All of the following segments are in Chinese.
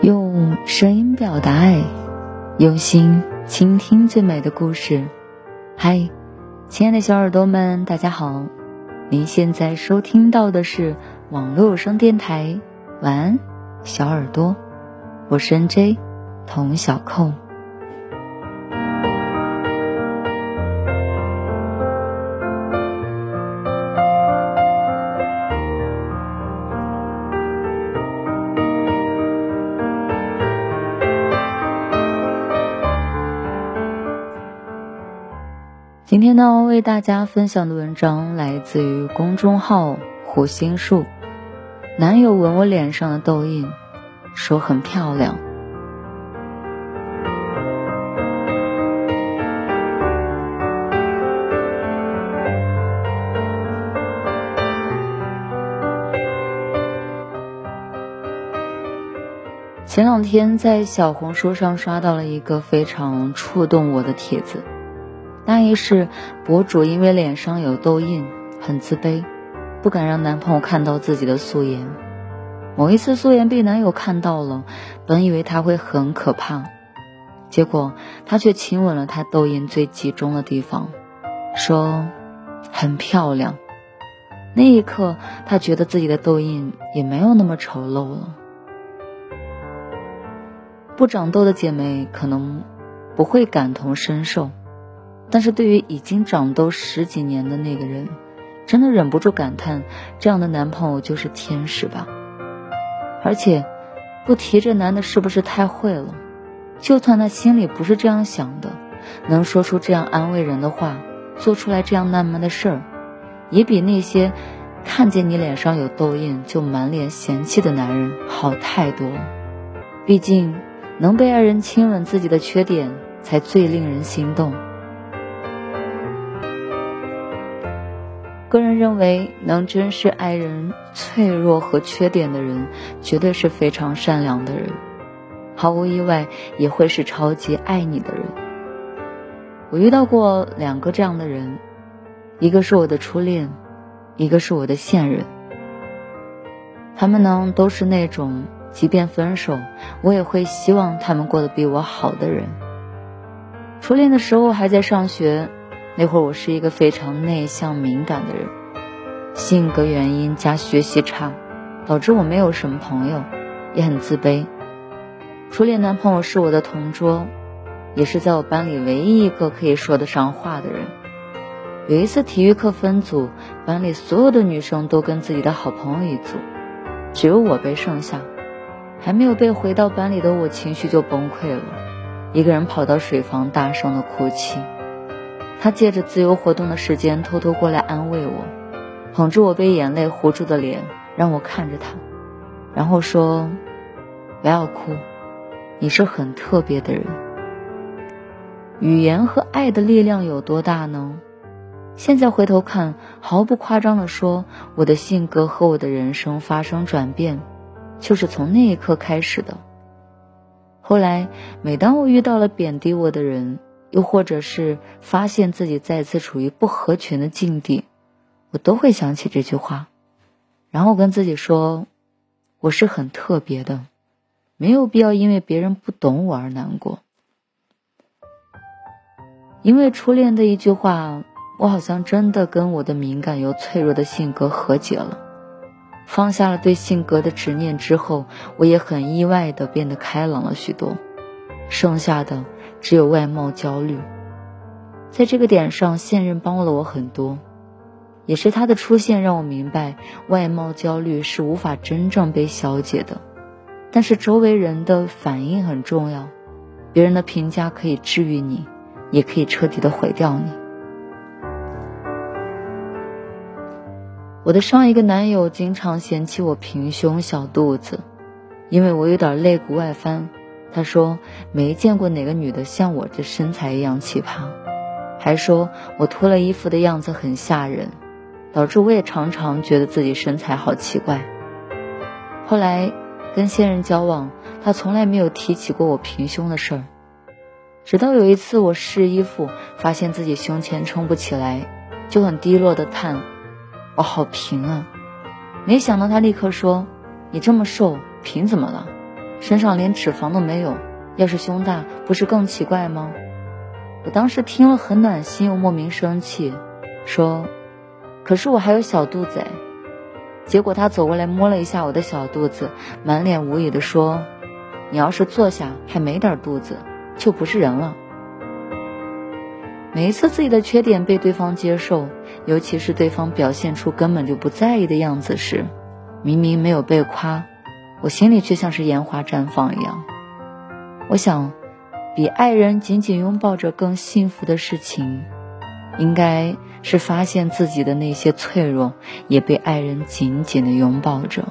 用声音表达爱，用心倾听最美的故事。嗨，亲爱的小耳朵们，大家好！您现在收听到的是网络有声电台。晚安，小耳朵，我是 N J 童小扣。今天呢，为大家分享的文章来自于公众号“火星树”。男友吻我脸上的痘印，说很漂亮。前两天在小红书上刷到了一个非常触动我的帖子。那一世，博主因为脸上有痘印，很自卑，不敢让男朋友看到自己的素颜。某一次素颜被男友看到了，本以为他会很可怕，结果他却亲吻了他痘印最集中的地方，说很漂亮。那一刻，他觉得自己的痘印也没有那么丑陋了。不长痘的姐妹可能不会感同身受。但是对于已经长痘十几年的那个人，真的忍不住感叹：这样的男朋友就是天使吧？而且，不提这男的是不是太会了？就算他心里不是这样想的，能说出这样安慰人的话，做出来这样浪漫的事儿，也比那些看见你脸上有痘印就满脸嫌弃的男人好太多。毕竟，能被爱人亲吻自己的缺点，才最令人心动。个人认为，能珍视爱人脆弱和缺点的人，绝对是非常善良的人，毫无意外也会是超级爱你的人。我遇到过两个这样的人，一个是我的初恋，一个是我的现任。他们呢，都是那种即便分手，我也会希望他们过得比我好的人。初恋的时候还在上学。那会儿我是一个非常内向敏感的人，性格原因加学习差，导致我没有什么朋友，也很自卑。初恋男朋友是我的同桌，也是在我班里唯一一个可以说得上话的人。有一次体育课分组，班里所有的女生都跟自己的好朋友一组，只有我被剩下。还没有被回到班里的我情绪就崩溃了，一个人跑到水房大声的哭泣。他借着自由活动的时间偷偷过来安慰我，捧着我被眼泪糊住的脸，让我看着他，然后说：“不要哭，你是很特别的人。”语言和爱的力量有多大呢？现在回头看，毫不夸张的说，我的性格和我的人生发生转变，就是从那一刻开始的。后来，每当我遇到了贬低我的人，又或者是发现自己再次处于不合群的境地，我都会想起这句话，然后跟自己说：“我是很特别的，没有必要因为别人不懂我而难过。”因为初恋的一句话，我好像真的跟我的敏感又脆弱的性格和解了，放下了对性格的执念之后，我也很意外的变得开朗了许多，剩下的。只有外貌焦虑，在这个点上，现任帮了我很多，也是他的出现让我明白，外貌焦虑是无法真正被消解的。但是周围人的反应很重要，别人的评价可以治愈你，也可以彻底的毁掉你。我的上一个男友经常嫌弃我平胸小肚子，因为我有点肋骨外翻。他说没见过哪个女的像我这身材一样奇葩，还说我脱了衣服的样子很吓人，导致我也常常觉得自己身材好奇怪。后来跟现任交往，他从来没有提起过我平胸的事儿，直到有一次我试衣服，发现自己胸前撑不起来，就很低落的叹：“我好平啊！”没想到他立刻说：“你这么瘦，平怎么了？”身上连脂肪都没有，要是胸大，不是更奇怪吗？我当时听了很暖心又莫名生气，说：“可是我还有小肚子。”结果他走过来摸了一下我的小肚子，满脸无语的说：“你要是坐下还没点肚子，就不是人了。”每一次自己的缺点被对方接受，尤其是对方表现出根本就不在意的样子时，明明没有被夸，我心里却像是烟花绽放一样。我想。比爱人紧紧拥抱着更幸福的事情，应该是发现自己的那些脆弱，也被爱人紧紧的拥抱着。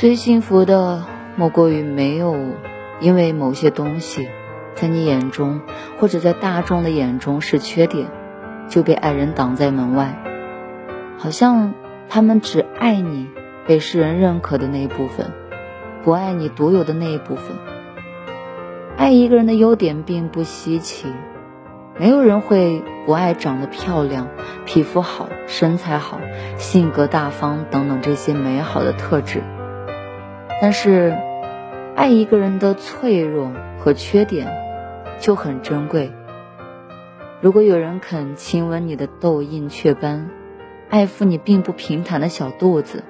最幸福的莫过于没有因为某些东西，在你眼中或者在大众的眼中是缺点，就被爱人挡在门外。好像他们只爱你被世人认可的那一部分，不爱你独有的那一部分。爱一个人的优点并不稀奇，没有人会不爱长得漂亮、皮肤好、身材好、性格大方等等这些美好的特质。但是，爱一个人的脆弱和缺点就很珍贵。如果有人肯亲吻你的痘印雀斑，爱抚你并不平坦的小肚子，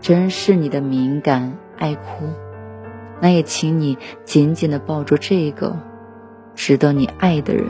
珍视你的敏感爱哭，那也请你紧紧的抱住这个值得你爱的人。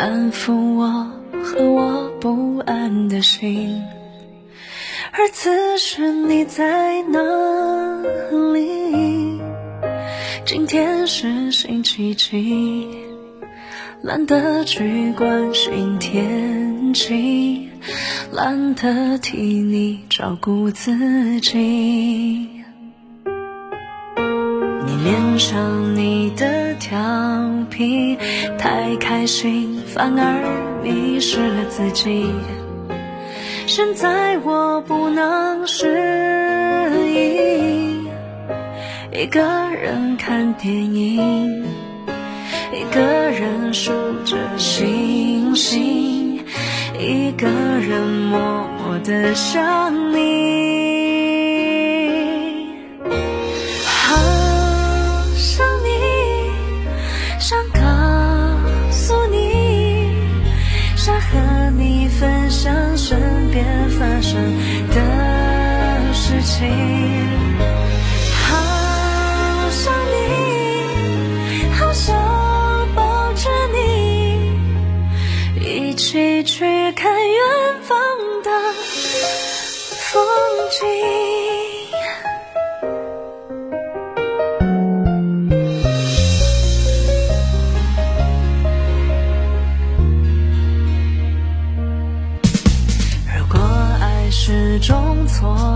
安抚我和我不安的心，而此时你在哪里？今天是星期几？懒得去关心天气，懒得替你照顾自己。你脸上你的调皮，太开心反而迷失了自己。现在我不能适应，一个人看电影，一个人数着星星，一个人默默的想你。好想你，好想抱着你，一起去看远方的风景。如果爱是种错。